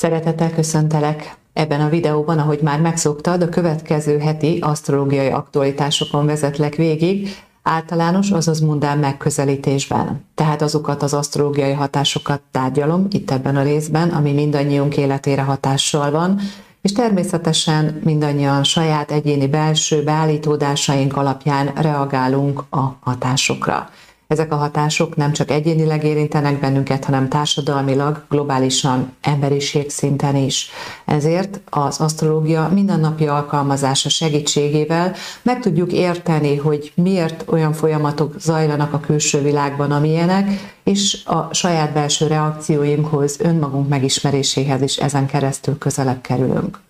Szeretettel köszöntelek ebben a videóban, ahogy már megszoktad, a következő heti asztrológiai aktualitásokon vezetlek végig, általános, azaz mundán megközelítésben. Tehát azokat az asztrológiai hatásokat tárgyalom itt ebben a részben, ami mindannyiunk életére hatással van, és természetesen mindannyian saját egyéni belső beállítódásaink alapján reagálunk a hatásokra. Ezek a hatások nem csak egyénileg érintenek bennünket, hanem társadalmilag, globálisan, emberiség szinten is. Ezért az asztrológia mindennapi alkalmazása segítségével meg tudjuk érteni, hogy miért olyan folyamatok zajlanak a külső világban, amilyenek, és a saját belső reakcióinkhoz, önmagunk megismeréséhez is ezen keresztül közelebb kerülünk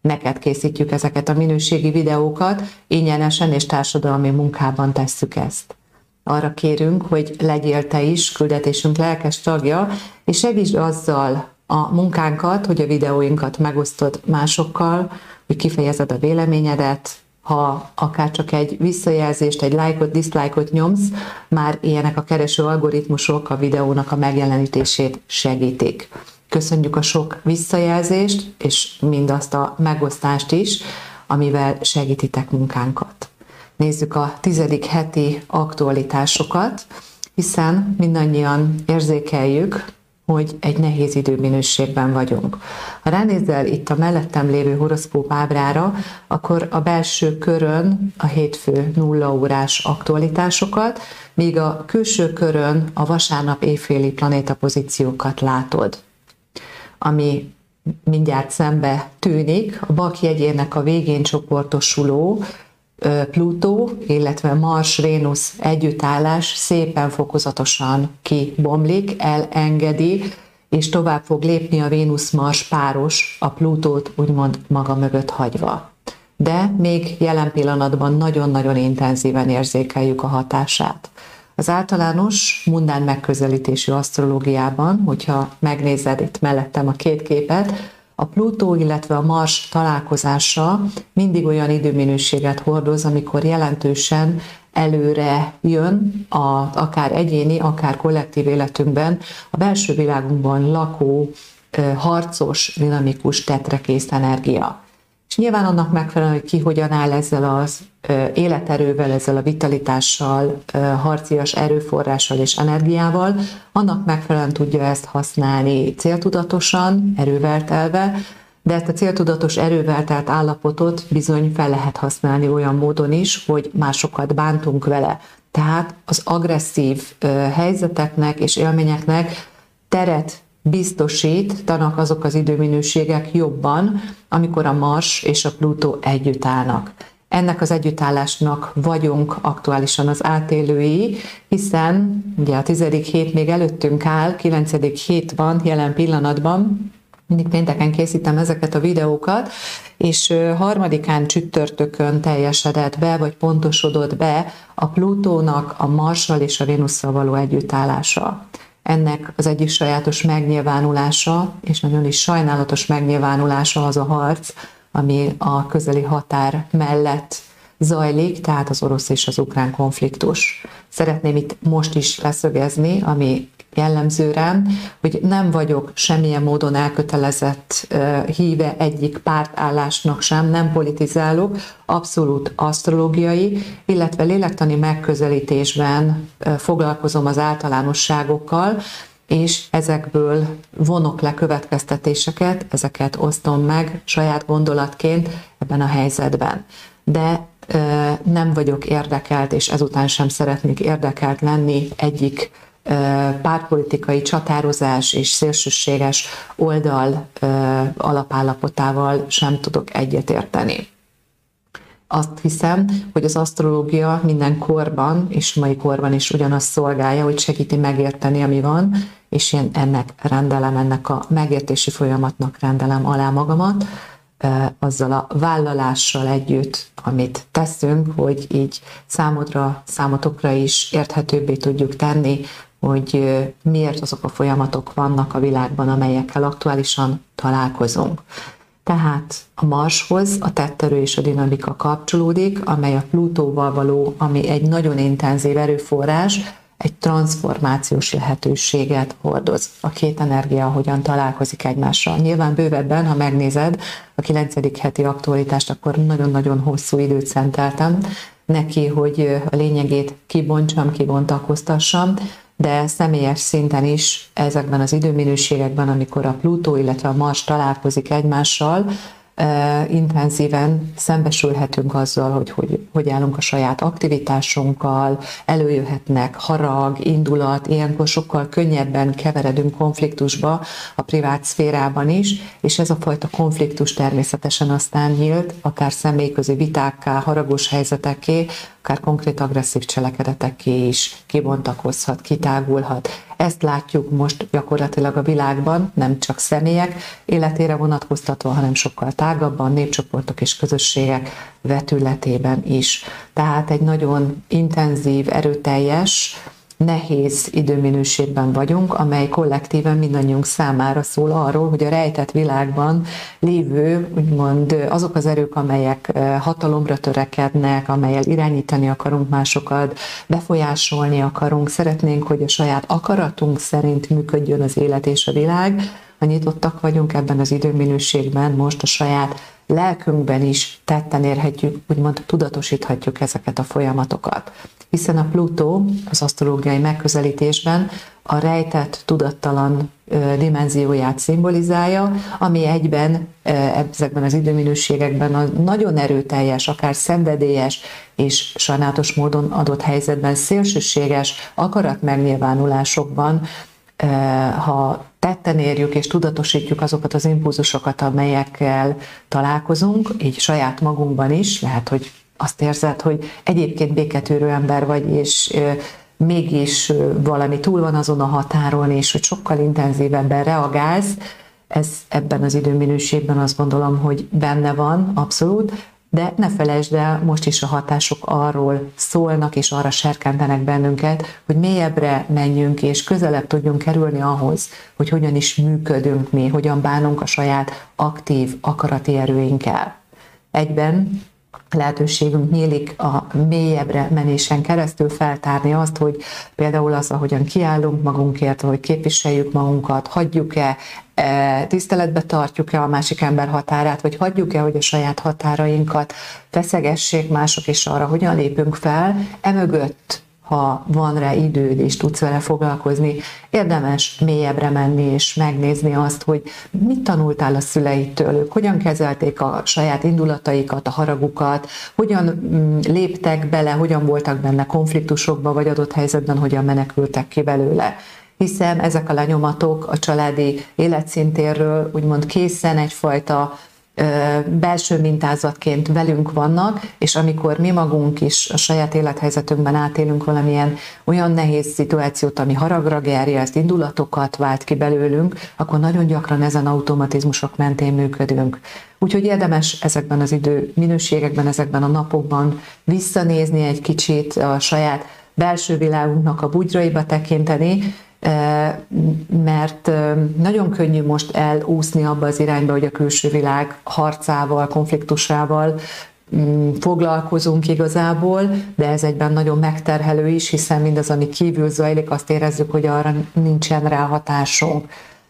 neked készítjük ezeket a minőségi videókat, ingyenesen és társadalmi munkában tesszük ezt arra kérünk, hogy legyél te is küldetésünk lelkes tagja, és segítsd azzal a munkánkat, hogy a videóinkat megosztod másokkal, hogy kifejezed a véleményedet, ha akár csak egy visszajelzést, egy lájkot, diszlájkot nyomsz, már ilyenek a kereső algoritmusok a videónak a megjelenítését segítik. Köszönjük a sok visszajelzést, és mindazt a megosztást is, amivel segítitek munkánkat nézzük a tizedik heti aktualitásokat, hiszen mindannyian érzékeljük, hogy egy nehéz időminőségben vagyunk. Ha ránézel itt a mellettem lévő horoszkóp ábrára, akkor a belső körön a hétfő nulla órás aktualitásokat, míg a külső körön a vasárnap éjféli planétapozíciókat látod. Ami mindjárt szembe tűnik, a bak jegyének a végén csoportosuló Plutó, illetve Mars-Vénusz együttállás szépen fokozatosan kibomlik, elengedi, és tovább fog lépni a Vénusz-Mars páros a Plutót úgymond maga mögött hagyva. De még jelen pillanatban nagyon-nagyon intenzíven érzékeljük a hatását. Az általános mundán megközelítésű asztrológiában, hogyha megnézed itt mellettem a két képet, a Plutó, illetve a Mars találkozása mindig olyan időminőséget hordoz, amikor jelentősen előre jön a, akár egyéni, akár kollektív életünkben a belső világunkban lakó, harcos, dinamikus, tetrekész energia. És nyilván annak megfelelően, hogy ki hogyan áll ezzel az életerővel, ezzel a vitalitással, harcias erőforrással és energiával, annak megfelelően tudja ezt használni céltudatosan, erővel telve, de ezt a céltudatos erővel telt állapotot bizony fel lehet használni olyan módon is, hogy másokat bántunk vele. Tehát az agresszív helyzeteknek és élményeknek teret biztosítanak azok az időminőségek jobban, amikor a Mars és a Plutó együtt állnak. Ennek az együttállásnak vagyunk aktuálisan az átélői, hiszen ugye a tizedik hét még előttünk áll, kilencedik hét van jelen pillanatban, mindig pénteken készítem ezeket a videókat, és harmadikán csütörtökön teljesedett be, vagy pontosodott be a Plutónak a Marssal és a Vénusszal való együttállása ennek az egyik sajátos megnyilvánulása, és nagyon is sajnálatos megnyilvánulása az a harc, ami a közeli határ mellett zajlik, tehát az orosz és az ukrán konfliktus. Szeretném itt most is leszögezni, ami jellemző rám, hogy nem vagyok semmilyen módon elkötelezett híve egyik pártállásnak sem, nem politizálok, abszolút asztrológiai, illetve lélektani megközelítésben foglalkozom az általánosságokkal, és ezekből vonok le következtetéseket, ezeket osztom meg saját gondolatként ebben a helyzetben. De nem vagyok érdekelt, és ezután sem szeretnék érdekelt lenni egyik pártpolitikai csatározás és szélsőséges oldal alapállapotával sem tudok egyetérteni. Azt hiszem, hogy az asztrológia minden korban, és mai korban is ugyanazt szolgálja, hogy segíti megérteni, ami van, és én ennek rendelem, ennek a megértési folyamatnak rendelem alá magamat, azzal a vállalással együtt, amit teszünk, hogy így számodra, számotokra is érthetőbbé tudjuk tenni, hogy miért azok a folyamatok vannak a világban, amelyekkel aktuálisan találkozunk. Tehát a Marshoz a tetterő és a dinamika kapcsolódik, amely a Plutóval való, ami egy nagyon intenzív erőforrás, egy transformációs lehetőséget hordoz. A két energia hogyan találkozik egymással. Nyilván bővebben, ha megnézed a 9. heti aktualitást, akkor nagyon-nagyon hosszú időt szenteltem neki, hogy a lényegét kibontsam, kibontakoztassam, de személyes szinten is ezekben az időminőségekben, amikor a Plutó, illetve a Mars találkozik egymással, intenzíven szembesülhetünk azzal, hogy, hogy hogy állunk a saját aktivitásunkkal, előjöhetnek harag, indulat, ilyenkor sokkal könnyebben keveredünk konfliktusba a privát szférában is, és ez a fajta konfliktus természetesen aztán nyílt, akár személyközi vitákká, haragos helyzeteké, akár konkrét agresszív cselekedeteké is kibontakozhat, kitágulhat. Ezt látjuk most gyakorlatilag a világban, nem csak személyek életére vonatkoztatva, hanem sokkal tágabban, népcsoportok és közösségek vetületében is. Tehát egy nagyon intenzív, erőteljes, nehéz időminőségben vagyunk, amely kollektíven mindannyiunk számára szól arról, hogy a rejtett világban lévő, úgymond azok az erők, amelyek hatalomra törekednek, amelyel irányítani akarunk másokat, befolyásolni akarunk, szeretnénk, hogy a saját akaratunk szerint működjön az élet és a világ, ha nyitottak vagyunk ebben az időminőségben, most a saját lelkünkben is tetten érhetjük, úgymond tudatosíthatjuk ezeket a folyamatokat hiszen a Plutó az asztrológiai megközelítésben a rejtett, tudattalan dimenzióját szimbolizálja, ami egyben ezekben az időminőségekben a nagyon erőteljes, akár szenvedélyes és sajnálatos módon adott helyzetben szélsőséges akarat megnyilvánulásokban, ha tetten érjük és tudatosítjuk azokat az impulzusokat, amelyekkel találkozunk, így saját magunkban is, lehet, hogy azt érzed, hogy egyébként béketűrő ember vagy, és mégis valami túl van azon a határon, és hogy sokkal intenzívebben reagálsz, ez ebben az időminőségben azt gondolom, hogy benne van, abszolút, de ne felejtsd el, most is a hatások arról szólnak, és arra serkentenek bennünket, hogy mélyebbre menjünk, és közelebb tudjunk kerülni ahhoz, hogy hogyan is működünk mi, hogyan bánunk a saját aktív akarati erőinkkel. Egyben lehetőségünk nyílik a mélyebbre menésen keresztül feltárni azt, hogy például az, ahogyan kiállunk magunkért, hogy képviseljük magunkat, hagyjuk-e, e, tiszteletbe tartjuk-e a másik ember határát, vagy hagyjuk-e, hogy a saját határainkat feszegessék mások, és arra hogyan lépünk fel, emögött ha van rá időd és tudsz vele foglalkozni, érdemes mélyebbre menni és megnézni azt, hogy mit tanultál a szüleitől, ők hogyan kezelték a saját indulataikat, a haragukat, hogyan mm, léptek bele, hogyan voltak benne konfliktusokba, vagy adott helyzetben hogyan menekültek ki belőle. Hiszen ezek a lenyomatok a családi életszintéről úgymond készen egyfajta belső mintázatként velünk vannak, és amikor mi magunk is a saját élethelyzetünkben átélünk valamilyen olyan nehéz szituációt, ami haragra gerje, ezt indulatokat vált ki belőlünk, akkor nagyon gyakran ezen automatizmusok mentén működünk. Úgyhogy érdemes ezekben az idő minőségekben, ezekben a napokban visszanézni egy kicsit a saját belső világunknak a bugyraiba tekinteni, mert nagyon könnyű most elúszni abba az irányba, hogy a külső világ harcával, konfliktusával mm, foglalkozunk igazából, de ez egyben nagyon megterhelő is, hiszen mindaz, ami kívül zajlik, azt érezzük, hogy arra nincsen rá hatásunk.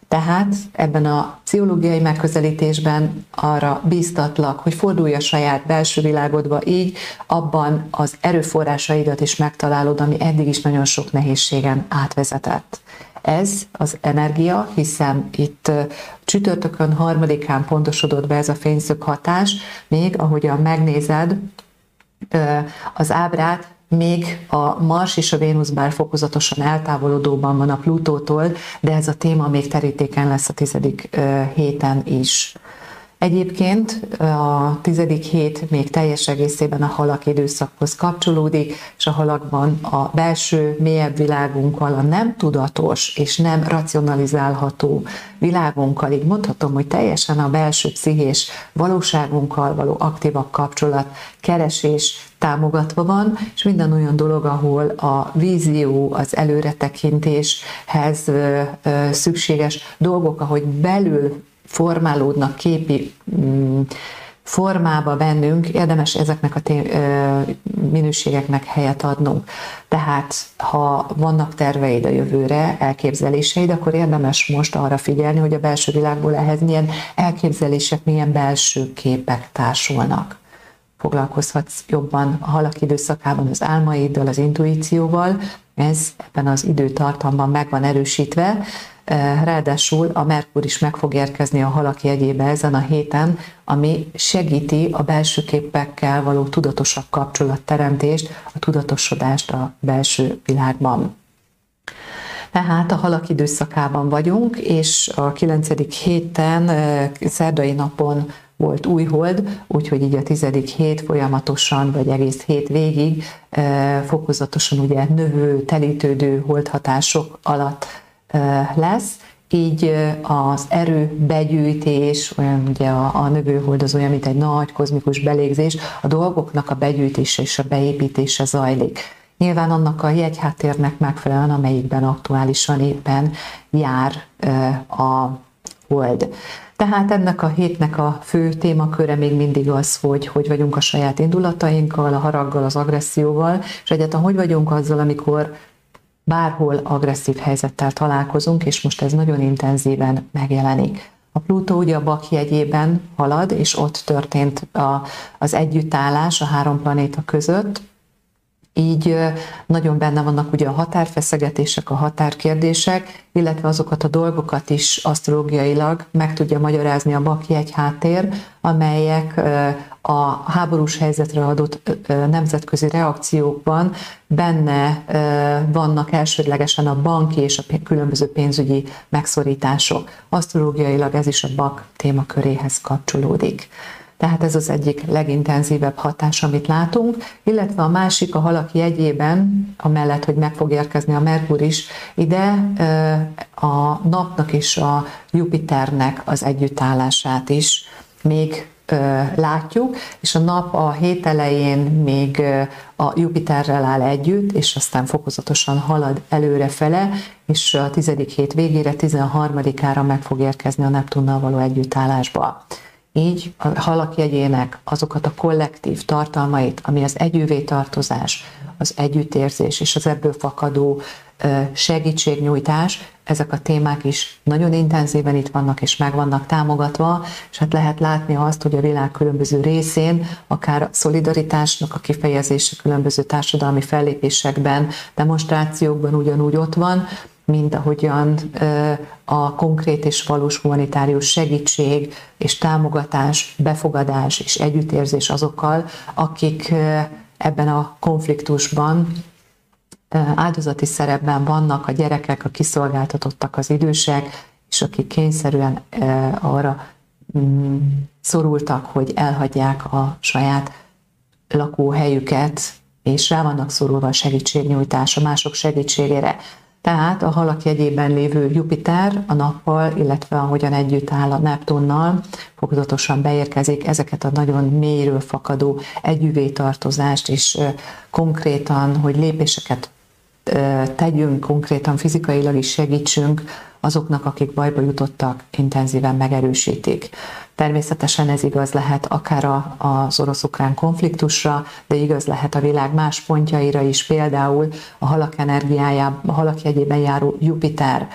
Tehát ebben a pszichológiai megközelítésben arra bíztatlak, hogy fordulj a saját belső világodba, így abban az erőforrásaidat is megtalálod, ami eddig is nagyon sok nehézségen átvezetett. Ez az energia, hiszen itt csütörtökön harmadikán pontosodott be ez a fényszög hatás, még ahogyan megnézed az ábrát, még a Mars és a Vénusz bár fokozatosan eltávolodóban van a Plutótól, de ez a téma még terítéken lesz a tizedik héten is. Egyébként a tizedik hét még teljes egészében a halak időszakhoz kapcsolódik, és a halakban a belső, mélyebb világunkkal, a nem tudatos és nem racionalizálható világunkkal, így mondhatom, hogy teljesen a belső pszichés valóságunkkal való aktívabb kapcsolat, keresés támogatva van, és minden olyan dolog, ahol a vízió, az előretekintéshez szükséges dolgok, ahogy belül formálódnak képi mm, formába bennünk, érdemes ezeknek a té- minőségeknek helyet adnunk. Tehát, ha vannak terveid a jövőre, elképzeléseid, akkor érdemes most arra figyelni, hogy a belső világból ehhez milyen elképzelések, milyen belső képek társulnak. Foglalkozhatsz jobban a halak időszakában az álmaiddal, az intuícióval, ez ebben az időtartamban meg van erősítve, Ráadásul a Merkur is meg fog érkezni a halak jegyébe ezen a héten, ami segíti a belső képekkel való tudatosabb kapcsolatteremtést, a tudatosodást a belső világban. Tehát a halak időszakában vagyunk, és a 9. héten, szerdai napon volt új hold, úgyhogy így a tizedik hét folyamatosan, vagy egész hét végig fokozatosan ugye növő, telítődő holdhatások alatt lesz, így az erő begyűjtés, olyan ugye a, a növőhold az olyan, mint egy nagy kozmikus belégzés, a dolgoknak a begyűjtése és a beépítése zajlik. Nyilván annak a jegyháttérnek megfelelően, amelyikben aktuálisan éppen jár a hold. Tehát ennek a hétnek a fő témaköre még mindig az, hogy hogy vagyunk a saját indulatainkkal, a haraggal, az agresszióval, és egyáltalán hogy vagyunk azzal, amikor bárhol agresszív helyzettel találkozunk, és most ez nagyon intenzíven megjelenik. A Plutó ugye a Bak jegyében halad, és ott történt a, az együttállás a három planéta között, így nagyon benne vannak ugye a határfeszegetések, a határkérdések, illetve azokat a dolgokat is asztrológiailag meg tudja magyarázni a Baki egy háttér, amelyek a háborús helyzetre adott nemzetközi reakciókban benne vannak elsődlegesen a banki és a különböző pénzügyi megszorítások. Asztrológiailag ez is a BAK témaköréhez kapcsolódik. Tehát ez az egyik legintenzívebb hatás, amit látunk, illetve a másik a halak jegyében, amellett, hogy meg fog érkezni a Merkur is, ide a napnak és a Jupiternek az együttállását is még látjuk, és a nap a hét elején még a Jupiterrel áll együtt, és aztán fokozatosan halad előre fele, és a tizedik hét végére, 13-ára meg fog érkezni a Neptunnal való együttállásba. Így a halak jegyének azokat a kollektív tartalmait, ami az együvé tartozás, az együttérzés és az ebből fakadó segítségnyújtás, ezek a témák is nagyon intenzíven itt vannak és meg vannak támogatva, és hát lehet látni azt, hogy a világ különböző részén, akár a szolidaritásnak a kifejezése különböző társadalmi fellépésekben, demonstrációkban ugyanúgy ott van, mint ahogyan a konkrét és valós humanitárius segítség és támogatás, befogadás és együttérzés azokkal, akik ebben a konfliktusban áldozati szerepben vannak a gyerekek, a kiszolgáltatottak, az idősek, és akik kényszerűen arra mm, szorultak, hogy elhagyják a saját lakóhelyüket, és rá vannak szorulva a segítségnyújtás, a mások segítségére. Tehát a halak jegyében lévő Jupiter a nappal, illetve ahogyan együtt áll a Neptunnal, fokozatosan beérkezik ezeket a nagyon mélyről fakadó együvé tartozást, és konkrétan, hogy lépéseket tegyünk, konkrétan fizikailag is segítsünk azoknak, akik bajba jutottak, intenzíven megerősítik. Természetesen ez igaz lehet akár az orosz-ukrán konfliktusra, de igaz lehet a világ más pontjaira is, például a halak energiájában, a halak jegyében járó Jupiter,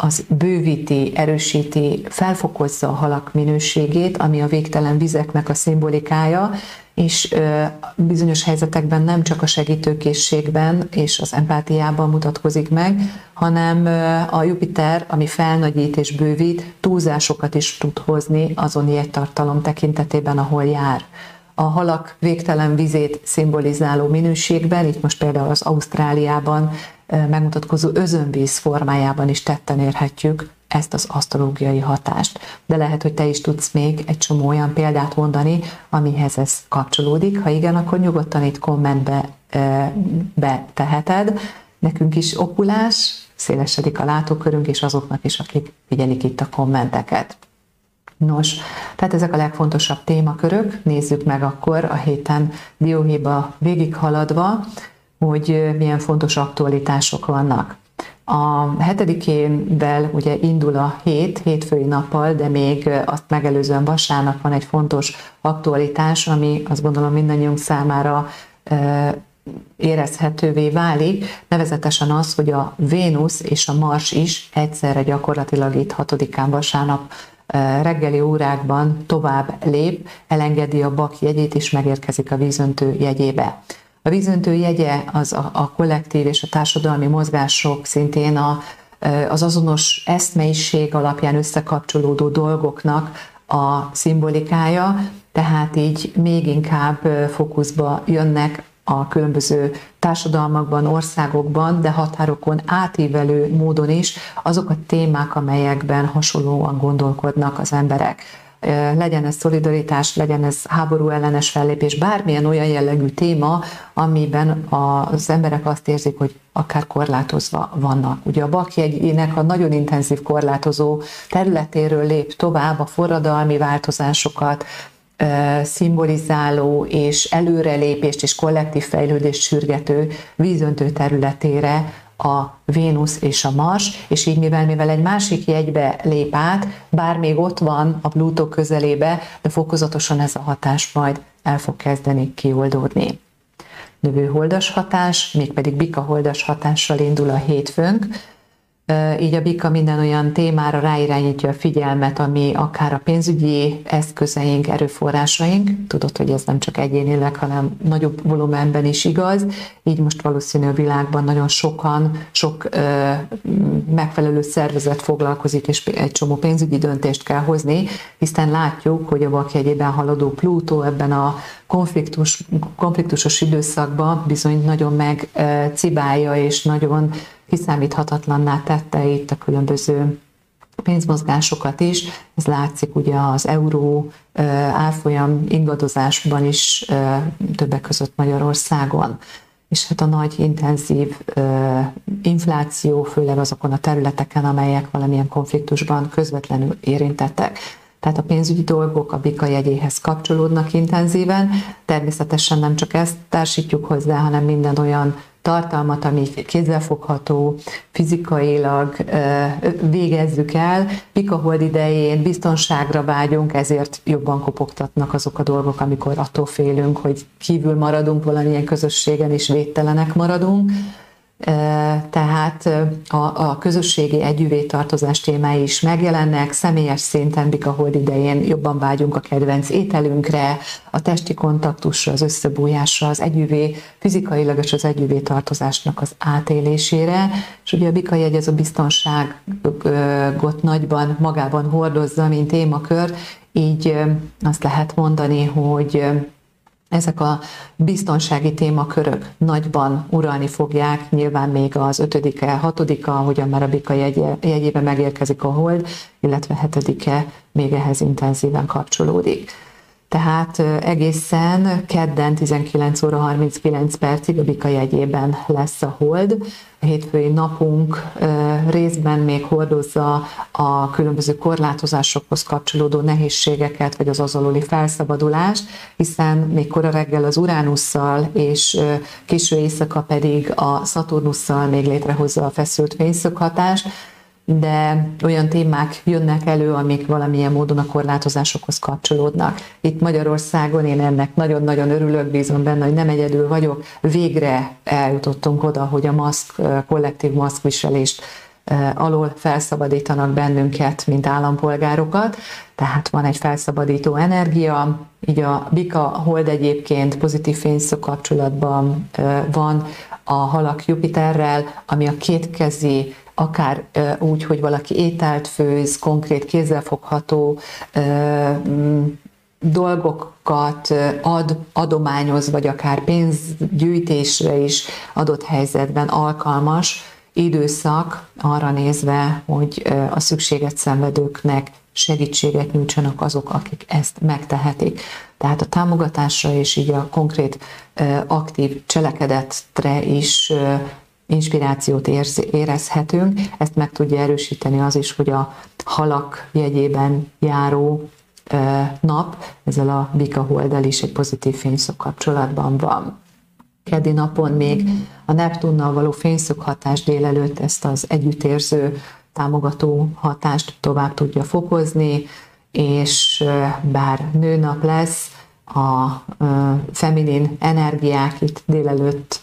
az bővíti, erősíti, felfokozza a halak minőségét, ami a végtelen vizeknek a szimbolikája, és bizonyos helyzetekben nem csak a segítőkészségben és az empátiában mutatkozik meg, hanem a Jupiter, ami felnagyít és bővít, túlzásokat is tud hozni azon jegytartalom tekintetében, ahol jár. A halak végtelen vizét szimbolizáló minőségben, itt most például az Ausztráliában megmutatkozó özönvíz formájában is tetten érhetjük ezt az asztrológiai hatást. De lehet, hogy te is tudsz még egy csomó olyan példát mondani, amihez ez kapcsolódik. Ha igen, akkor nyugodtan itt kommentbe beteheted. Nekünk is okulás, szélesedik a látókörünk, és azoknak is, akik figyelik itt a kommenteket. Nos, tehát ezek a legfontosabb témakörök, nézzük meg akkor a héten dióhéjba végighaladva, hogy milyen fontos aktualitások vannak. A hetedikénvel ugye indul a hét, hétfői nappal, de még azt megelőzően vasárnap van egy fontos aktualitás, ami azt gondolom mindannyiunk számára érezhetővé válik, nevezetesen az, hogy a Vénusz és a Mars is egyszerre gyakorlatilag itt hatodikán vasárnap reggeli órákban tovább lép, elengedi a bak jegyét és megérkezik a vízöntő jegyébe. A vízöntő jegye az a, a kollektív és a társadalmi mozgások szintén a, az azonos eszmeiség alapján összekapcsolódó dolgoknak a szimbolikája, tehát így még inkább fókuszba jönnek a különböző társadalmakban, országokban, de határokon átívelő módon is azok a témák, amelyekben hasonlóan gondolkodnak az emberek legyen ez szolidaritás, legyen ez háború ellenes fellépés, bármilyen olyan jellegű téma, amiben az emberek azt érzik, hogy akár korlátozva vannak. Ugye a bakjegyének a nagyon intenzív korlátozó területéről lép tovább a forradalmi változásokat, szimbolizáló és előrelépést és kollektív fejlődést sürgető vízöntő területére a Vénusz és a Mars, és így mivel, mivel egy másik jegybe lép át, bár még ott van a Plutó közelébe, de fokozatosan ez a hatás majd el fog kezdeni kioldódni. Növőholdas hatás, mégpedig bikaholdas hatással indul a hétfőnk, így a BIKA minden olyan témára ráirányítja a figyelmet, ami akár a pénzügyi eszközeink, erőforrásaink, tudod, hogy ez nem csak egyénileg, hanem nagyobb volumenben is igaz, így most valószínű a világban nagyon sokan, sok ö, megfelelő szervezet foglalkozik, és egy csomó pénzügyi döntést kell hozni, hiszen látjuk, hogy a vakjegyében haladó Plutó ebben a konfliktus, konfliktusos időszakban bizony nagyon megcibálja, és nagyon kiszámíthatatlanná tette itt a különböző pénzmozgásokat is. Ez látszik ugye az euró árfolyam ingadozásban is többek között Magyarországon. És hát a nagy, intenzív infláció, főleg azokon a területeken, amelyek valamilyen konfliktusban közvetlenül érintettek. Tehát a pénzügyi dolgok a Bika jegyéhez kapcsolódnak intenzíven. Természetesen nem csak ezt társítjuk hozzá, hanem minden olyan tartalmat, ami kézzelfogható, fizikailag végezzük el. Pikahold idején biztonságra vágyunk, ezért jobban kopogtatnak azok a dolgok, amikor attól félünk, hogy kívül maradunk valamilyen közösségen, és védtelenek maradunk tehát a, a közösségi együvé tartozás témái is megjelennek, személyes szinten Bika Hold idején jobban vágyunk a kedvenc ételünkre, a testi kontaktusra, az összebújásra, az együvé, fizikailag és az együvé tartozásnak az átélésére, és ugye a Bika jegy ez a biztonságot nagyban magában hordozza, mint témakör, így azt lehet mondani, hogy ezek a biztonsági témakörök nagyban uralni fogják, nyilván még az ötödike, hatodika, ahogyan már a Bika jegyébe megérkezik a hold, illetve hetedike még ehhez intenzíven kapcsolódik. Tehát egészen kedden 19 óra 39 percig a Bika jegyében lesz a hold. A hétfői napunk részben még hordozza a különböző korlátozásokhoz kapcsolódó nehézségeket, vagy az azalóli felszabadulást, hiszen még kora reggel az Uránusszal, és késő éjszaka pedig a Szaturnusszal még létrehozza a feszült fényszöghatást, de olyan témák jönnek elő, amik valamilyen módon a korlátozásokhoz kapcsolódnak. Itt Magyarországon én ennek nagyon-nagyon örülök, bízom benne, hogy nem egyedül vagyok. Végre eljutottunk oda, hogy a maszk, kollektív maszkviselést alól felszabadítanak bennünket, mint állampolgárokat, tehát van egy felszabadító energia, így a Bika hold egyébként pozitív fényszó kapcsolatban van a halak Jupiterrel, ami a kétkezi akár úgy, hogy valaki ételt főz, konkrét kézzelfogható dolgokat ad, adományoz, vagy akár pénzgyűjtésre is adott helyzetben alkalmas időszak arra nézve, hogy a szükséget szenvedőknek segítséget nyújtsanak azok, akik ezt megtehetik. Tehát a támogatásra és így a konkrét aktív cselekedetre is inspirációt érezhetünk. Ezt meg tudja erősíteni az is, hogy a halak jegyében járó nap ezzel a Bika holdal is egy pozitív fényszok kapcsolatban van. keddi napon még a Neptunnal való fényszöghatás délelőtt ezt az együttérző támogató hatást tovább tudja fokozni, és bár nőnap lesz, a feminin energiák itt délelőtt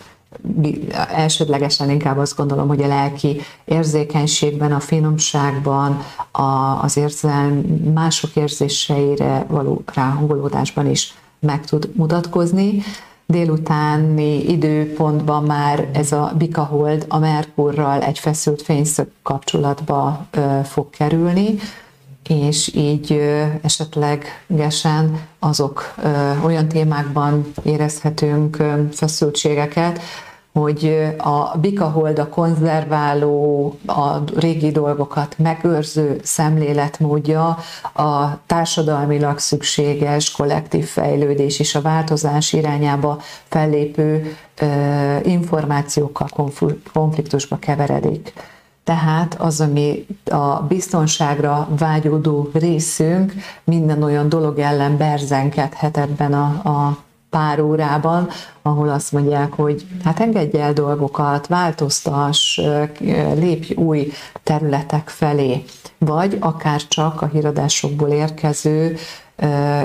elsődlegesen inkább azt gondolom, hogy a lelki érzékenységben, a finomságban, a, az érzelm mások érzéseire való ráhangolódásban is meg tud mutatkozni. Délutáni időpontban már ez a bikahold a Merkurral egy feszült fényszög kapcsolatba ö, fog kerülni, és így esetlegesen azok olyan témákban érezhetünk feszültségeket, hogy a bikahold, a konzerváló, a régi dolgokat megőrző szemléletmódja a társadalmilag szükséges kollektív fejlődés és a változás irányába fellépő információkkal konfliktusba keveredik. Tehát az, ami a biztonságra vágyódó részünk minden olyan dolog ellen berzenkedhet ebben a, a pár órában, ahol azt mondják, hogy hát engedj el dolgokat, változtass, lépj új területek felé, vagy akár csak a híradásokból érkező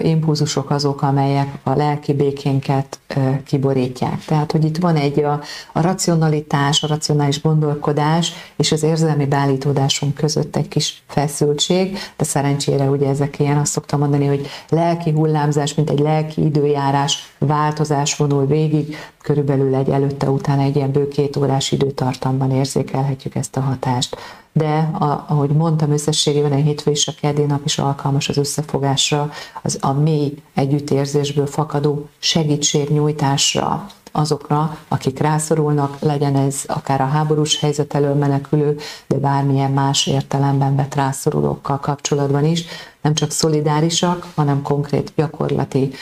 impulzusok azok, amelyek a lelki békénket kiborítják. Tehát, hogy itt van egy a, a racionalitás, a racionális gondolkodás és az érzelmi beállítódásunk között egy kis feszültség, de szerencsére ugye ezek ilyen, azt szoktam mondani, hogy lelki hullámzás, mint egy lelki időjárás, változás vonul végig, körülbelül egy előtte-utána egy ilyen bő két órás időtartamban érzékelhetjük ezt a hatást de a, ahogy mondtam, összességében a hétfő és a keddi nap is alkalmas az összefogásra, az a mély együttérzésből fakadó segítségnyújtásra azokra, akik rászorulnak, legyen ez akár a háborús helyzet elől menekülő, de bármilyen más értelemben vett rászorulókkal kapcsolatban is, nem csak szolidárisak, hanem konkrét gyakorlati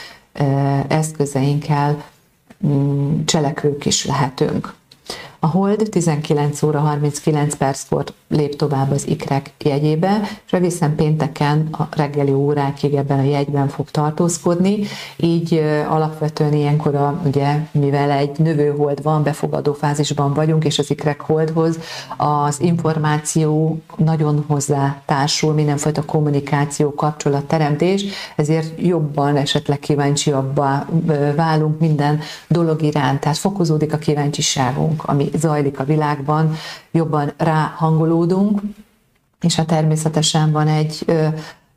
eszközeinkkel mm, cselekvők is lehetünk. A hold 19 óra 39 perckor lép tovább az ikrek jegyébe, és egészen pénteken a reggeli órákig ebben a jegyben fog tartózkodni, így alapvetően ilyenkor, a, ugye, mivel egy növőhold van, befogadó fázisban vagyunk, és az ikrek holdhoz az információ nagyon hozzá társul, mindenfajta kommunikáció, kapcsolatteremtés, ezért jobban esetleg kíváncsiabbá válunk minden dolog iránt, tehát fokozódik a kíváncsiságunk, ami zajlik a világban, jobban ráhangolódunk, és hát természetesen van egy ö,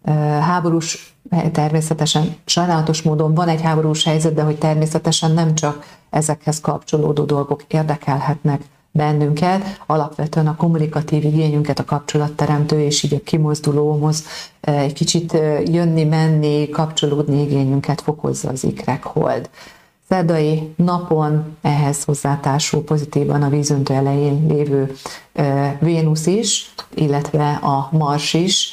ö, háborús, természetesen sajnálatos módon van egy háborús helyzet, de hogy természetesen nem csak ezekhez kapcsolódó dolgok érdekelhetnek bennünket, alapvetően a kommunikatív igényünket, a kapcsolatteremtő és így a kimozdulóhoz egy kicsit jönni, menni, kapcsolódni igényünket fokozza az ikrek hold szerdai napon ehhez hozzátársul pozitívan a vízöntő elején lévő Vénusz is, illetve a Mars is,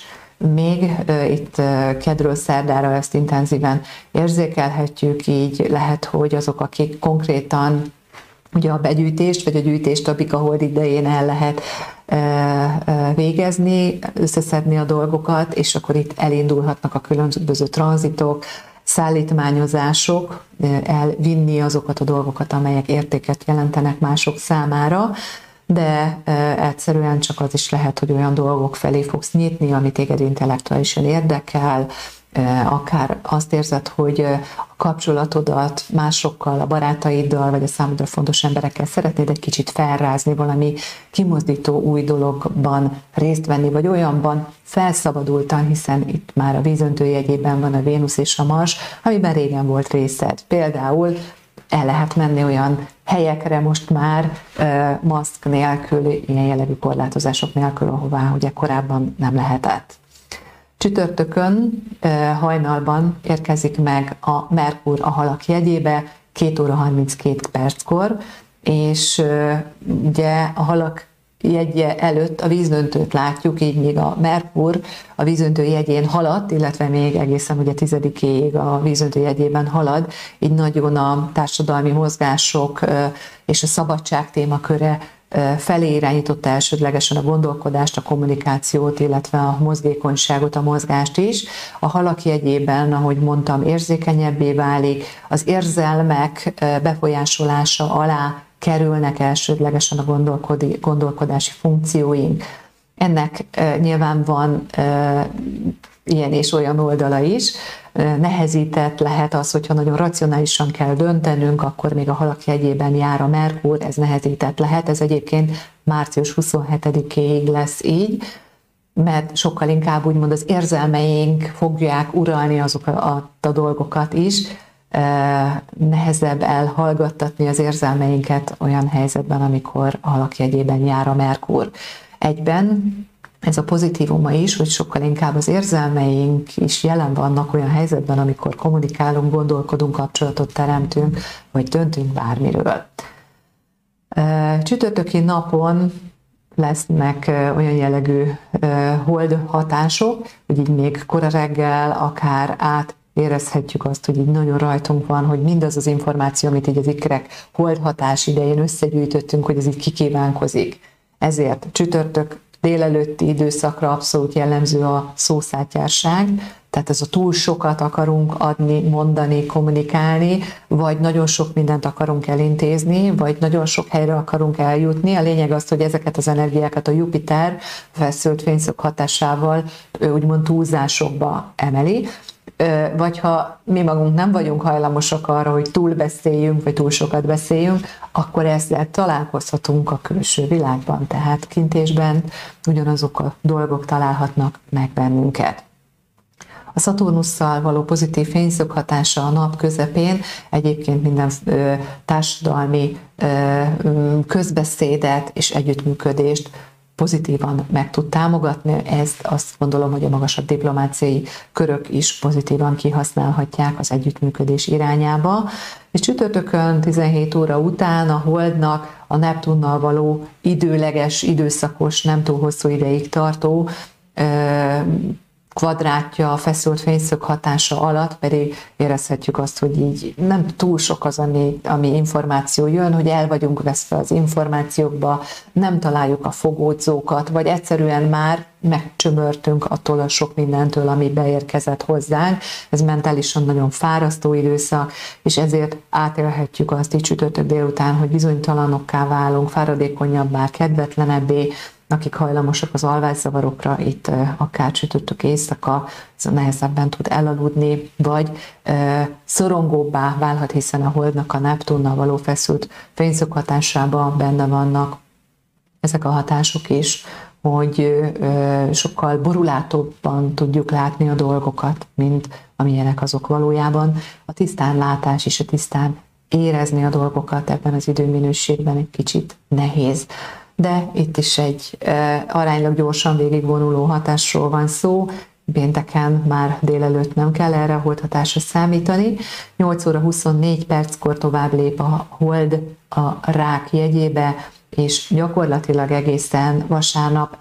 még itt kedről szerdára ezt intenzíven érzékelhetjük, így lehet, hogy azok, akik konkrétan ugye a begyűjtést, vagy a gyűjtést a Bikahold idején el lehet végezni, összeszedni a dolgokat, és akkor itt elindulhatnak a különböző tranzitok, szállítmányozások, elvinni azokat a dolgokat, amelyek értéket jelentenek mások számára, de egyszerűen csak az is lehet, hogy olyan dolgok felé fogsz nyitni, ami téged intellektuálisan érdekel, akár azt érzed, hogy a kapcsolatodat másokkal, a barátaiddal, vagy a számodra fontos emberekkel szeretnéd egy kicsit felrázni, valami kimozdító új dologban részt venni, vagy olyanban felszabadultan, hiszen itt már a vízöntő jegyében van a Vénusz és a Mars, amiben régen volt részed. Például el lehet menni olyan helyekre most már maszk nélkül, ilyen jellegű korlátozások nélkül, ahová ugye korábban nem lehetett. Csütörtökön hajnalban érkezik meg a Merkur a halak jegyébe, 2 óra 32 perckor, és ugye a halak jegye előtt a vízöntőt látjuk, így még a Merkur a vízöntő jegyén halad, illetve még egészen ugye tizedikéig a vízöntő jegyében halad, így nagyon a társadalmi mozgások és a szabadság témaköre felé irányította elsődlegesen a gondolkodást, a kommunikációt, illetve a mozgékonyságot, a mozgást is. A halak jegyében, ahogy mondtam, érzékenyebbé válik, az érzelmek befolyásolása alá kerülnek elsődlegesen a gondolkodási funkcióink. Ennek nyilván van ilyen és olyan oldala is. Nehezített lehet az, hogyha nagyon racionálisan kell döntenünk, akkor még a halak jegyében jár a Merkur, ez nehezített lehet. Ez egyébként március 27-éig lesz így, mert sokkal inkább úgymond az érzelmeink fogják uralni azokat a, dolgokat is, nehezebb elhallgattatni az érzelmeinket olyan helyzetben, amikor a halakjegyében jár a Merkur. Egyben ez a pozitívuma is, hogy sokkal inkább az érzelmeink is jelen vannak olyan helyzetben, amikor kommunikálunk, gondolkodunk, kapcsolatot teremtünk, vagy döntünk bármiről. Csütörtöki napon lesznek olyan jellegű hold hatások, hogy így még kora reggel, akár át érezhetjük azt, hogy így nagyon rajtunk van, hogy mindaz az információ, amit így az ikrek holdhatás idején összegyűjtöttünk, hogy ez így kikívánkozik. Ezért csütörtök délelőtti időszakra abszolút jellemző a szószátjárság, tehát ez a túl sokat akarunk adni, mondani, kommunikálni, vagy nagyon sok mindent akarunk elintézni, vagy nagyon sok helyre akarunk eljutni. A lényeg az, hogy ezeket az energiákat a Jupiter feszült fényszög hatásával úgymond túlzásokba emeli vagy ha mi magunk nem vagyunk hajlamosak arra, hogy túl beszéljünk, vagy túl sokat beszéljünk, akkor ezzel találkozhatunk a külső világban, tehát kintésben ugyanazok a dolgok találhatnak meg bennünket. A Szaturnusszal való pozitív fényszög hatása a nap közepén egyébként minden társadalmi közbeszédet és együttműködést pozitívan meg tud támogatni. Ezt azt gondolom, hogy a magasabb diplomáciai körök is pozitívan kihasználhatják az együttműködés irányába. És csütörtökön 17 óra után a Holdnak a Neptunnal való időleges, időszakos, nem túl hosszú ideig tartó kvadrátja, a feszült fényszög hatása alatt pedig érezhetjük azt, hogy így nem túl sok az, ami, ami információ jön, hogy el vagyunk veszve az információkba, nem találjuk a fogódzókat, vagy egyszerűen már megcsömörtünk attól a sok mindentől, ami beérkezett hozzánk. Ez mentálisan nagyon fárasztó időszak, és ezért átélhetjük azt így csütörtök délután, hogy bizonytalanokká válunk, fáradékonyabbá, kedvetlenebbé, akik hajlamosak az alvászavarokra, itt akár csütörtök éjszaka nehezebben tud elaludni, vagy szorongóbbá válhat, hiszen a holdnak a Neptunnal való feszült fényszokhatásában benne vannak ezek a hatások is, hogy sokkal borulátóbban tudjuk látni a dolgokat, mint amilyenek azok valójában. A tisztán látás és a tisztán érezni a dolgokat ebben az időminőségben egy kicsit nehéz de itt is egy aránylag gyorsan végigvonuló hatásról van szó, pénteken már délelőtt nem kell erre a holdhatásra számítani. 8 óra 24 perckor tovább lép a hold a rák jegyébe, és gyakorlatilag egészen vasárnap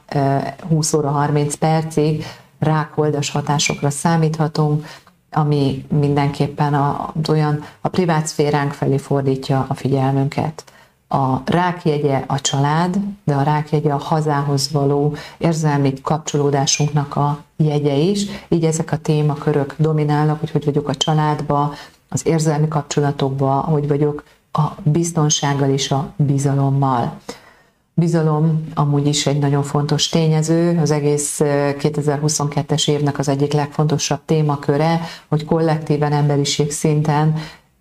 20 óra 30 percig rákholdas hatásokra számíthatunk, ami mindenképpen a, olyan a privát felé fordítja a figyelmünket. A rákjegye a család, de a rákjegye a hazához való érzelmi kapcsolódásunknak a jegye is. Így ezek a témakörök dominálnak, hogy hogy vagyok a családba, az érzelmi kapcsolatokba, hogy vagyok a biztonsággal és a bizalommal. Bizalom amúgy is egy nagyon fontos tényező, az egész 2022-es évnek az egyik legfontosabb témaköre, hogy kollektíven emberiség szinten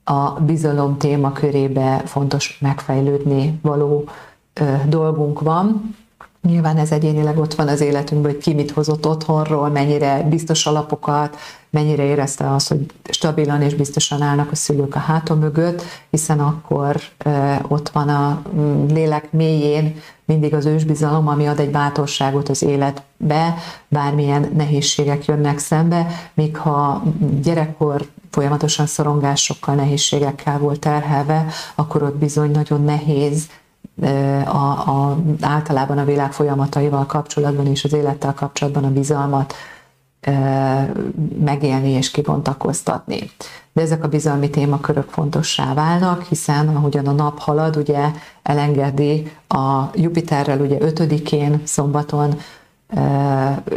a bizalom témakörébe fontos megfejlődni való dolgunk van. Nyilván ez egyénileg ott van az életünkben, hogy ki mit hozott otthonról, mennyire biztos alapokat, mennyire érezte azt, hogy stabilan és biztosan állnak a szülők a hátam mögött, hiszen akkor ott van a mm, lélek mélyén mindig az ősbizalom, ami ad egy bátorságot az életbe, bármilyen nehézségek jönnek szembe, míg ha gyerekkor folyamatosan szorongásokkal, nehézségekkel volt terhelve, akkor ott bizony nagyon nehéz a, a, általában a világ folyamataival kapcsolatban és az élettel kapcsolatban a bizalmat megélni és kibontakoztatni. De ezek a bizalmi témakörök fontossá válnak, hiszen ahogyan a nap halad, ugye elengedi a Jupiterrel, ugye ötödikén szombaton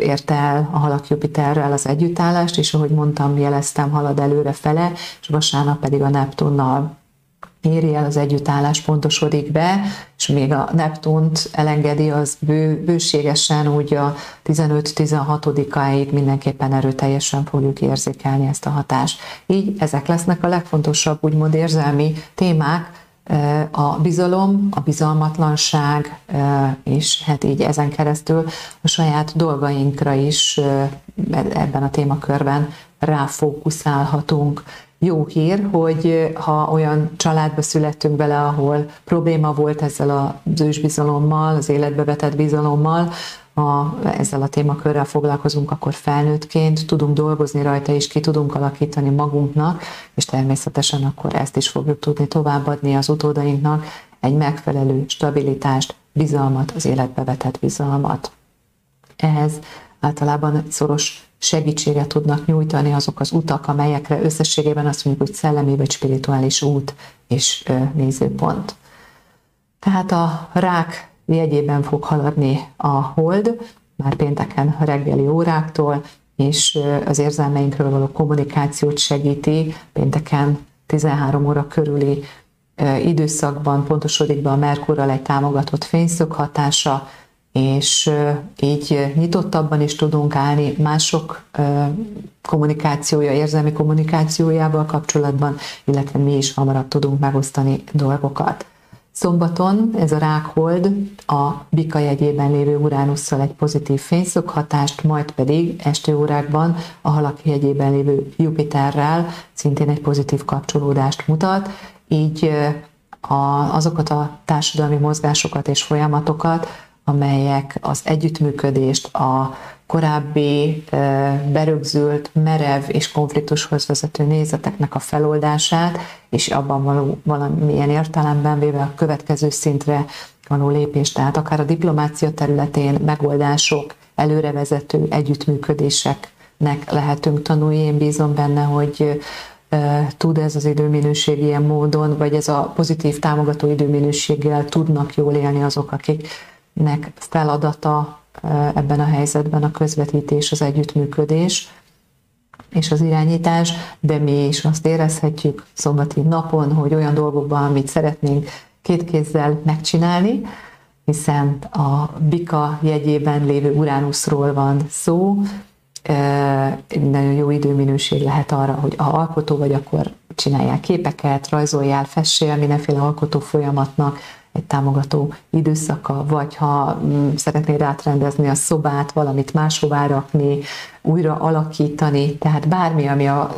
érte el a halak Jupiterrel az együttállást, és ahogy mondtam, jeleztem, halad előre fele, és vasárnap pedig a Neptunnal éri el az együttállás, pontosodik be, és még a Neptunt elengedi, az bő, bőségesen úgy a 15-16-áig mindenképpen erőteljesen fogjuk érzékelni ezt a hatást. Így ezek lesznek a legfontosabb úgymond érzelmi témák, a bizalom, a bizalmatlanság, és hát így ezen keresztül a saját dolgainkra is ebben a témakörben ráfókuszálhatunk. Jó hír, hogy ha olyan családba születtünk bele, ahol probléma volt ezzel az ősbizalommal, az életbe vetett bizalommal, ha ezzel a témakörrel foglalkozunk, akkor felnőttként tudunk dolgozni rajta, és ki tudunk alakítani magunknak, és természetesen akkor ezt is fogjuk tudni továbbadni az utódainknak, egy megfelelő stabilitást, bizalmat, az életbe vetett bizalmat. Ehhez általában szoros segítséget tudnak nyújtani azok az utak, amelyekre összességében azt mondjuk, hogy szellemi vagy spirituális út és nézőpont. Tehát a rák jegyében fog haladni a hold, már pénteken reggeli óráktól, és az érzelmeinkről való kommunikációt segíti. Pénteken 13 óra körüli időszakban pontosodik be a Merkurral egy támogatott fényszög hatása, és így nyitottabban is tudunk állni mások kommunikációja, érzelmi kommunikációjával kapcsolatban, illetve mi is hamarabb tudunk megosztani dolgokat. Szombaton ez a rákhold a bika jegyében lévő Uránusszal egy pozitív fényszöghatást, majd pedig este órákban a halak jegyében lévő Jupiterrel szintén egy pozitív kapcsolódást mutat, így a, azokat a társadalmi mozgásokat és folyamatokat, amelyek az együttműködést, a korábbi berögzült, merev és konfliktushoz vezető nézeteknek a feloldását, és abban való valamilyen értelemben véve a következő szintre való lépést, tehát akár a diplomácia területén megoldások, előrevezető együttműködéseknek lehetünk tanulni. Én bízom benne, hogy tud ez az időminőség ilyen módon, vagy ez a pozitív támogató időminőséggel tudnak jól élni azok, akiknek feladata ebben a helyzetben a közvetítés, az együttműködés és az irányítás, de mi is azt érezhetjük szombati napon, hogy olyan dolgokban, amit szeretnénk két kézzel megcsinálni, hiszen a Bika jegyében lévő Uránuszról van szó, nagyon jó időminőség lehet arra, hogy ha alkotó vagy, akkor csináljál képeket, rajzoljál, fessél mindenféle alkotó folyamatnak, egy támogató időszaka, vagy ha mm, szeretnéd átrendezni a szobát, valamit máshová rakni, újra alakítani, tehát bármi, ami a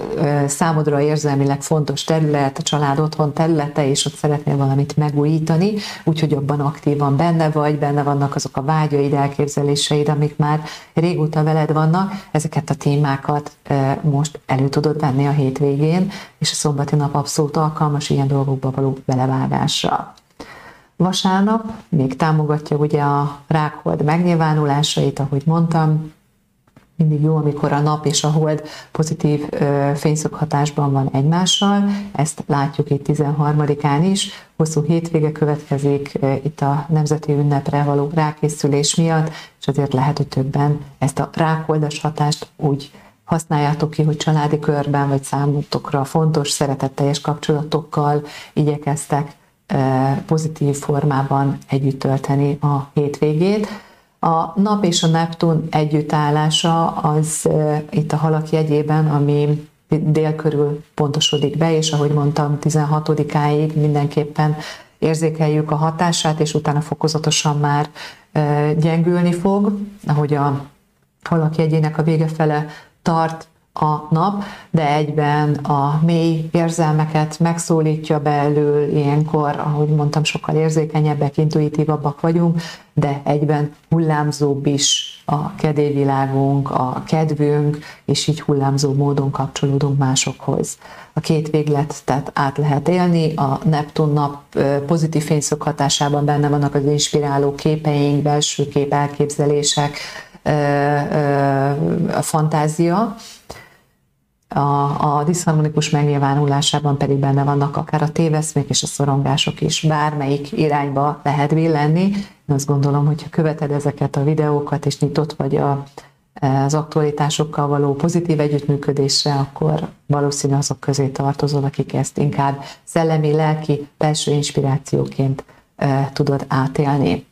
számodra érzelmileg fontos terület, a család otthon területe, és ott szeretnél valamit megújítani, úgyhogy abban aktívan benne vagy, benne vannak azok a vágyaid, elképzeléseid, amik már régóta veled vannak, ezeket a témákat most elő tudod venni a hétvégén, és a szombati nap abszolút alkalmas ilyen dolgokba való belevágásra. Vasárnap még támogatja ugye a rákhold megnyilvánulásait, ahogy mondtam, mindig jó, amikor a nap és a hold pozitív fényszöghatásban van egymással. Ezt látjuk itt 13-án is. Hosszú hétvége következik itt a nemzeti ünnepre való rákészülés miatt, és azért lehet, hogy többen ezt a rákoldas hatást úgy használjátok ki, hogy családi körben vagy számotokra fontos, szeretetteljes kapcsolatokkal igyekeztek pozitív formában együtt tölteni a hétvégét. A nap és a Neptun együttállása az itt a halak jegyében, ami dél körül pontosodik be, és ahogy mondtam, 16-áig mindenképpen érzékeljük a hatását, és utána fokozatosan már gyengülni fog, ahogy a halak jegyének a vége fele tart, a nap, de egyben a mély érzelmeket megszólítja belül, ilyenkor, ahogy mondtam, sokkal érzékenyebbek, intuitívabbak vagyunk, de egyben hullámzóbb is a kedélyvilágunk, a kedvünk, és így hullámzó módon kapcsolódunk másokhoz. A két véglet tehát át lehet élni, a Neptun nap pozitív fényszög hatásában benne vannak az inspiráló képeink, belső kép, elképzelések, a fantázia, a, a diszharmonikus megnyilvánulásában pedig benne vannak akár a téveszmék és a szorongások is, bármelyik irányba lehet villenni. Én azt gondolom, hogyha követed ezeket a videókat, és nyitott vagy a, az aktualitásokkal való pozitív együttműködésre, akkor valószínű azok közé tartozol, akik ezt inkább szellemi, lelki, belső inspirációként e, tudod átélni.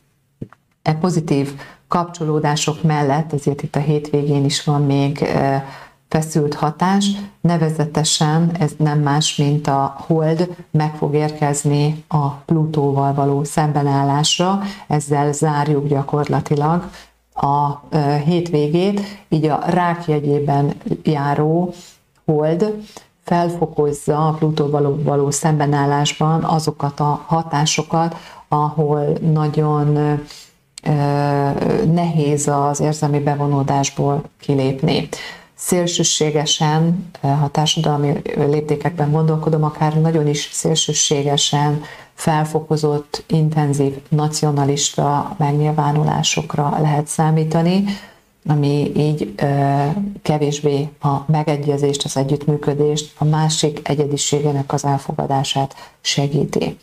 E pozitív kapcsolódások mellett, ezért itt a hétvégén is van még e, feszült hatás, nevezetesen ez nem más, mint a hold meg fog érkezni a Plutóval való szembenállásra, ezzel zárjuk gyakorlatilag a hétvégét, így a rák jegyében járó hold felfokozza a Plutóval való, való szembenállásban azokat a hatásokat, ahol nagyon nehéz az érzelmi bevonódásból kilépni szélsőségesen, ha társadalmi léptékekben gondolkodom, akár nagyon is szélsőségesen felfokozott, intenzív nacionalista megnyilvánulásokra lehet számítani, ami így kevésbé a megegyezést, az együttműködést, a másik egyediségének az elfogadását segíti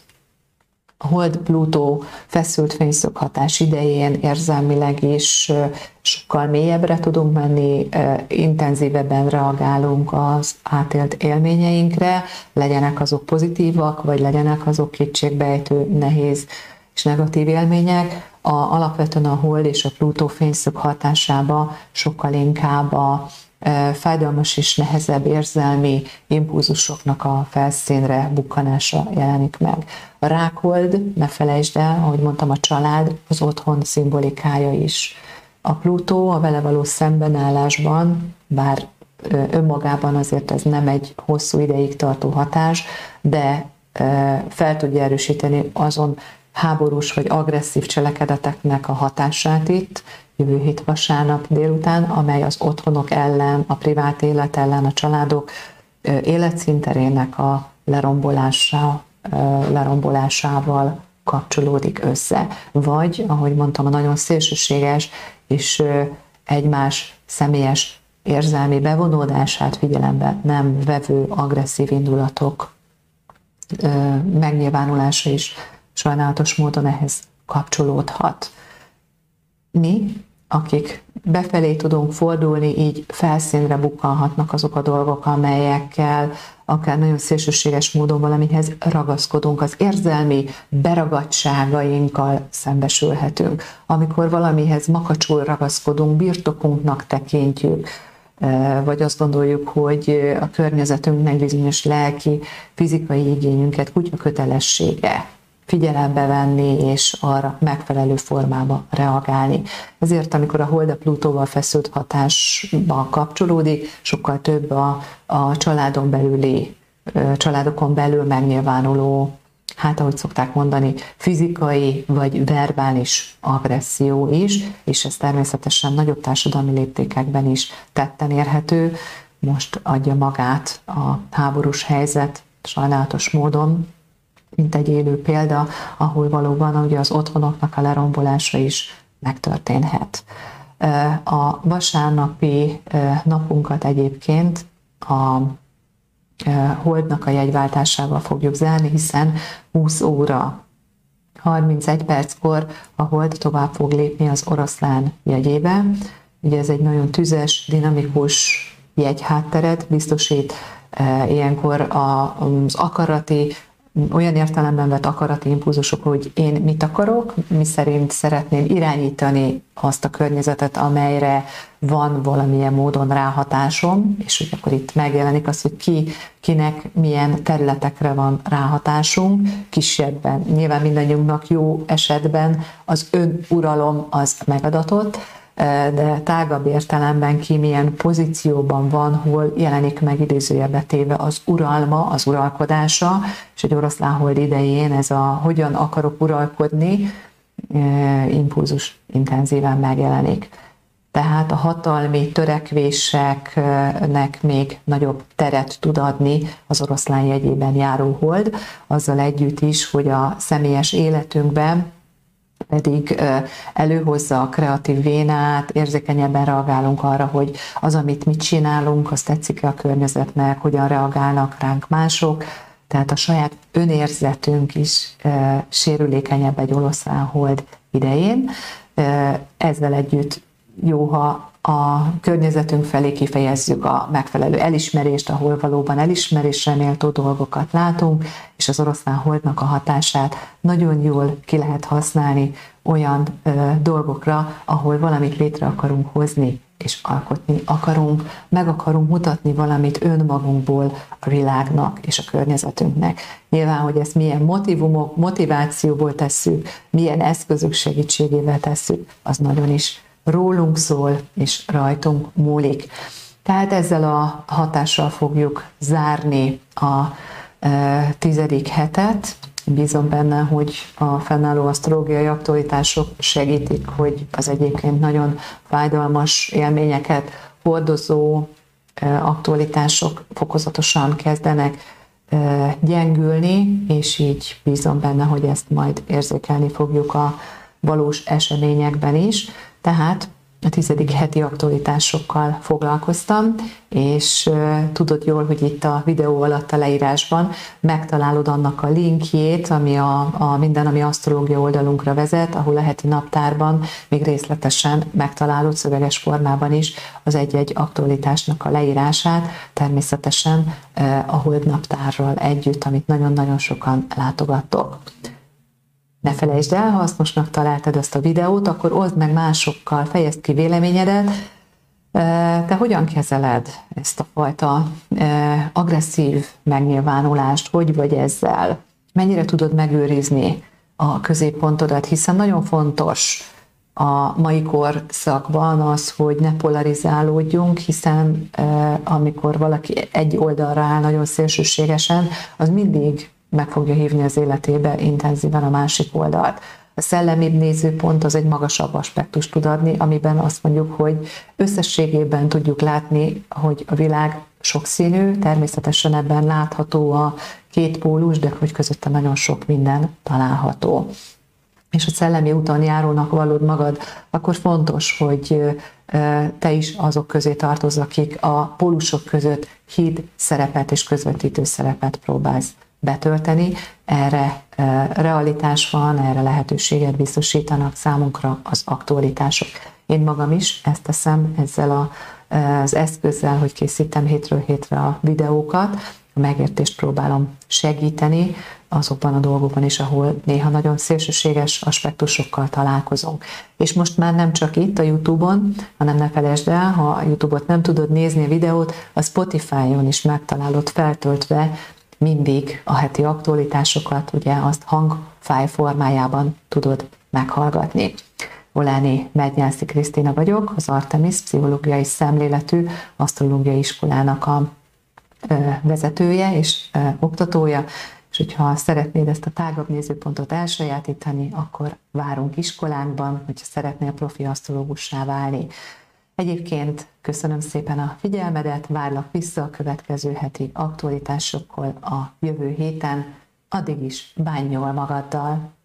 a hold Plutó feszült fényszöghatás idején érzelmileg is sokkal mélyebbre tudunk menni, intenzívebben reagálunk az átélt élményeinkre, legyenek azok pozitívak, vagy legyenek azok kétségbejtő, nehéz és negatív élmények. A, alapvetően a hold és a Plutó fényszög hatásába sokkal inkább a fájdalmas és nehezebb érzelmi impulzusoknak a felszínre bukkanása jelenik meg. A rákhold, ne felejtsd el, ahogy mondtam, a család, az otthon szimbolikája is. A Plutó a vele való szembenállásban, bár önmagában azért ez nem egy hosszú ideig tartó hatás, de fel tudja erősíteni azon háborús vagy agresszív cselekedeteknek a hatását itt, jövő hét vasárnap délután, amely az otthonok ellen, a privát élet ellen, a családok életszinterének a lerombolása, lerombolásával kapcsolódik össze. Vagy, ahogy mondtam, a nagyon szélsőséges és egymás személyes érzelmi bevonódását figyelembe nem vevő agresszív indulatok megnyilvánulása is sajnálatos módon ehhez kapcsolódhat. Mi akik befelé tudunk fordulni, így felszínre bukkanhatnak azok a dolgok, amelyekkel akár nagyon szélsőséges módon valamihez ragaszkodunk, az érzelmi beragadtságainkkal szembesülhetünk. Amikor valamihez makacsul ragaszkodunk, birtokunknak tekintjük, eh, vagy azt gondoljuk, hogy a környezetünknek bizonyos lelki, fizikai igényünket kutya kötelessége figyelembe venni, és arra megfelelő formába reagálni. Ezért, amikor a Hold a Plutóval feszült hatásba kapcsolódik, sokkal több a, a családon belüli, családokon belül megnyilvánuló hát ahogy szokták mondani, fizikai vagy verbális agresszió is, és ez természetesen nagyobb társadalmi léptékekben is tetten érhető. Most adja magát a háborús helyzet sajnálatos módon, mint egy élő példa, ahol valóban ugye az otthonoknak a lerombolása is megtörténhet. A vasárnapi napunkat egyébként a holdnak a jegyváltásával fogjuk zárni, hiszen 20 óra 31 perckor a hold tovább fog lépni az oroszlán jegyébe. Ugye ez egy nagyon tüzes, dinamikus jegyhátteret biztosít, ilyenkor az akarati olyan értelemben vett akarati impulzusok, hogy én mit akarok, mi szerint szeretném irányítani azt a környezetet, amelyre van valamilyen módon ráhatásom, és hogy akkor itt megjelenik az, hogy ki, kinek milyen területekre van ráhatásunk, kisebben. Nyilván mindannyiunknak jó esetben az önuralom az megadatott, de tágabb értelemben ki milyen pozícióban van, hol jelenik meg idézőjelbe téve az uralma, az uralkodása, és egy oroszlán hold idején ez a hogyan akarok uralkodni, impulzus intenzíven megjelenik. Tehát a hatalmi törekvéseknek még nagyobb teret tud adni az oroszlán jegyében járó hold, azzal együtt is, hogy a személyes életünkben pedig előhozza a kreatív vénát, érzékenyebben reagálunk arra, hogy az, amit mi csinálunk, az tetszik-e a környezetnek, hogyan reagálnak ránk mások, tehát a saját önérzetünk is e, sérülékenyebb egy oroszlán hold idején. E, ezzel együtt jó, ha a környezetünk felé kifejezzük a megfelelő elismerést, ahol valóban elismerésre méltó dolgokat látunk, és az oroszlán holdnak a hatását nagyon jól ki lehet használni olyan ö, dolgokra, ahol valamit létre akarunk hozni, és alkotni akarunk, meg akarunk mutatni valamit önmagunkból a világnak és a környezetünknek. Nyilván, hogy ezt milyen motivumok, motivációból tesszük, milyen eszközök segítségével tesszük, az nagyon is rólunk szól, és rajtunk múlik. Tehát ezzel a hatással fogjuk zárni a e, tizedik hetet. Bízom benne, hogy a fennálló asztrológiai aktualitások segítik, hogy az egyébként nagyon fájdalmas élményeket hordozó e, aktualitások fokozatosan kezdenek e, gyengülni, és így bízom benne, hogy ezt majd érzékelni fogjuk a valós eseményekben is. Tehát a tizedik heti aktualitásokkal foglalkoztam, és tudod jól, hogy itt a videó alatt a leírásban megtalálod annak a linkjét, ami a, a minden, ami asztrológia oldalunkra vezet, ahol a heti naptárban még részletesen megtalálod szöveges formában is az egy-egy aktualitásnak a leírását, természetesen a holdnaptárral együtt, amit nagyon-nagyon sokan látogattok. Ne felejtsd el, ha hasznosnak találtad ezt a videót, akkor oszd meg másokkal, fejezd ki véleményedet. Te hogyan kezeled ezt a fajta agresszív megnyilvánulást? Hogy vagy ezzel? Mennyire tudod megőrizni a középpontodat? Hiszen nagyon fontos a mai korszakban az, hogy ne polarizálódjunk, hiszen amikor valaki egy oldalra áll nagyon szélsőségesen, az mindig meg fogja hívni az életébe intenzíven a másik oldalt. A szellemibb nézőpont az egy magasabb aspektus tud adni, amiben azt mondjuk, hogy összességében tudjuk látni, hogy a világ sokszínű, természetesen ebben látható a két pólus, de hogy közötte nagyon sok minden található. És a szellemi úton járónak valód magad, akkor fontos, hogy te is azok közé tartozz, akik a pólusok között híd szerepet és közvetítő szerepet próbálsz betölteni, erre realitás van, erre lehetőséget biztosítanak számunkra az aktualitások. Én magam is ezt teszem ezzel a, az eszközzel, hogy készítem hétről hétre a videókat, a megértést próbálom segíteni azokban a dolgokban is, ahol néha nagyon szélsőséges aspektusokkal találkozunk. És most már nem csak itt a YouTube-on, hanem ne felejtsd el, ha a YouTube-ot nem tudod nézni a videót, a Spotify-on is megtalálod feltöltve mindig a heti aktualitásokat, ugye azt hangfáj formájában tudod meghallgatni. Oláni Mednyászi Krisztina vagyok, az Artemis Pszichológiai Szemléletű Asztrológiai Iskolának a vezetője és oktatója, és hogyha szeretnéd ezt a tágabb nézőpontot elsajátítani, akkor várunk iskolánkban, hogyha szeretnél profi asztrológussá válni. Egyébként köszönöm szépen a figyelmedet, várlak vissza a következő heti aktualitásokkal a jövő héten, addig is bánj jól magaddal!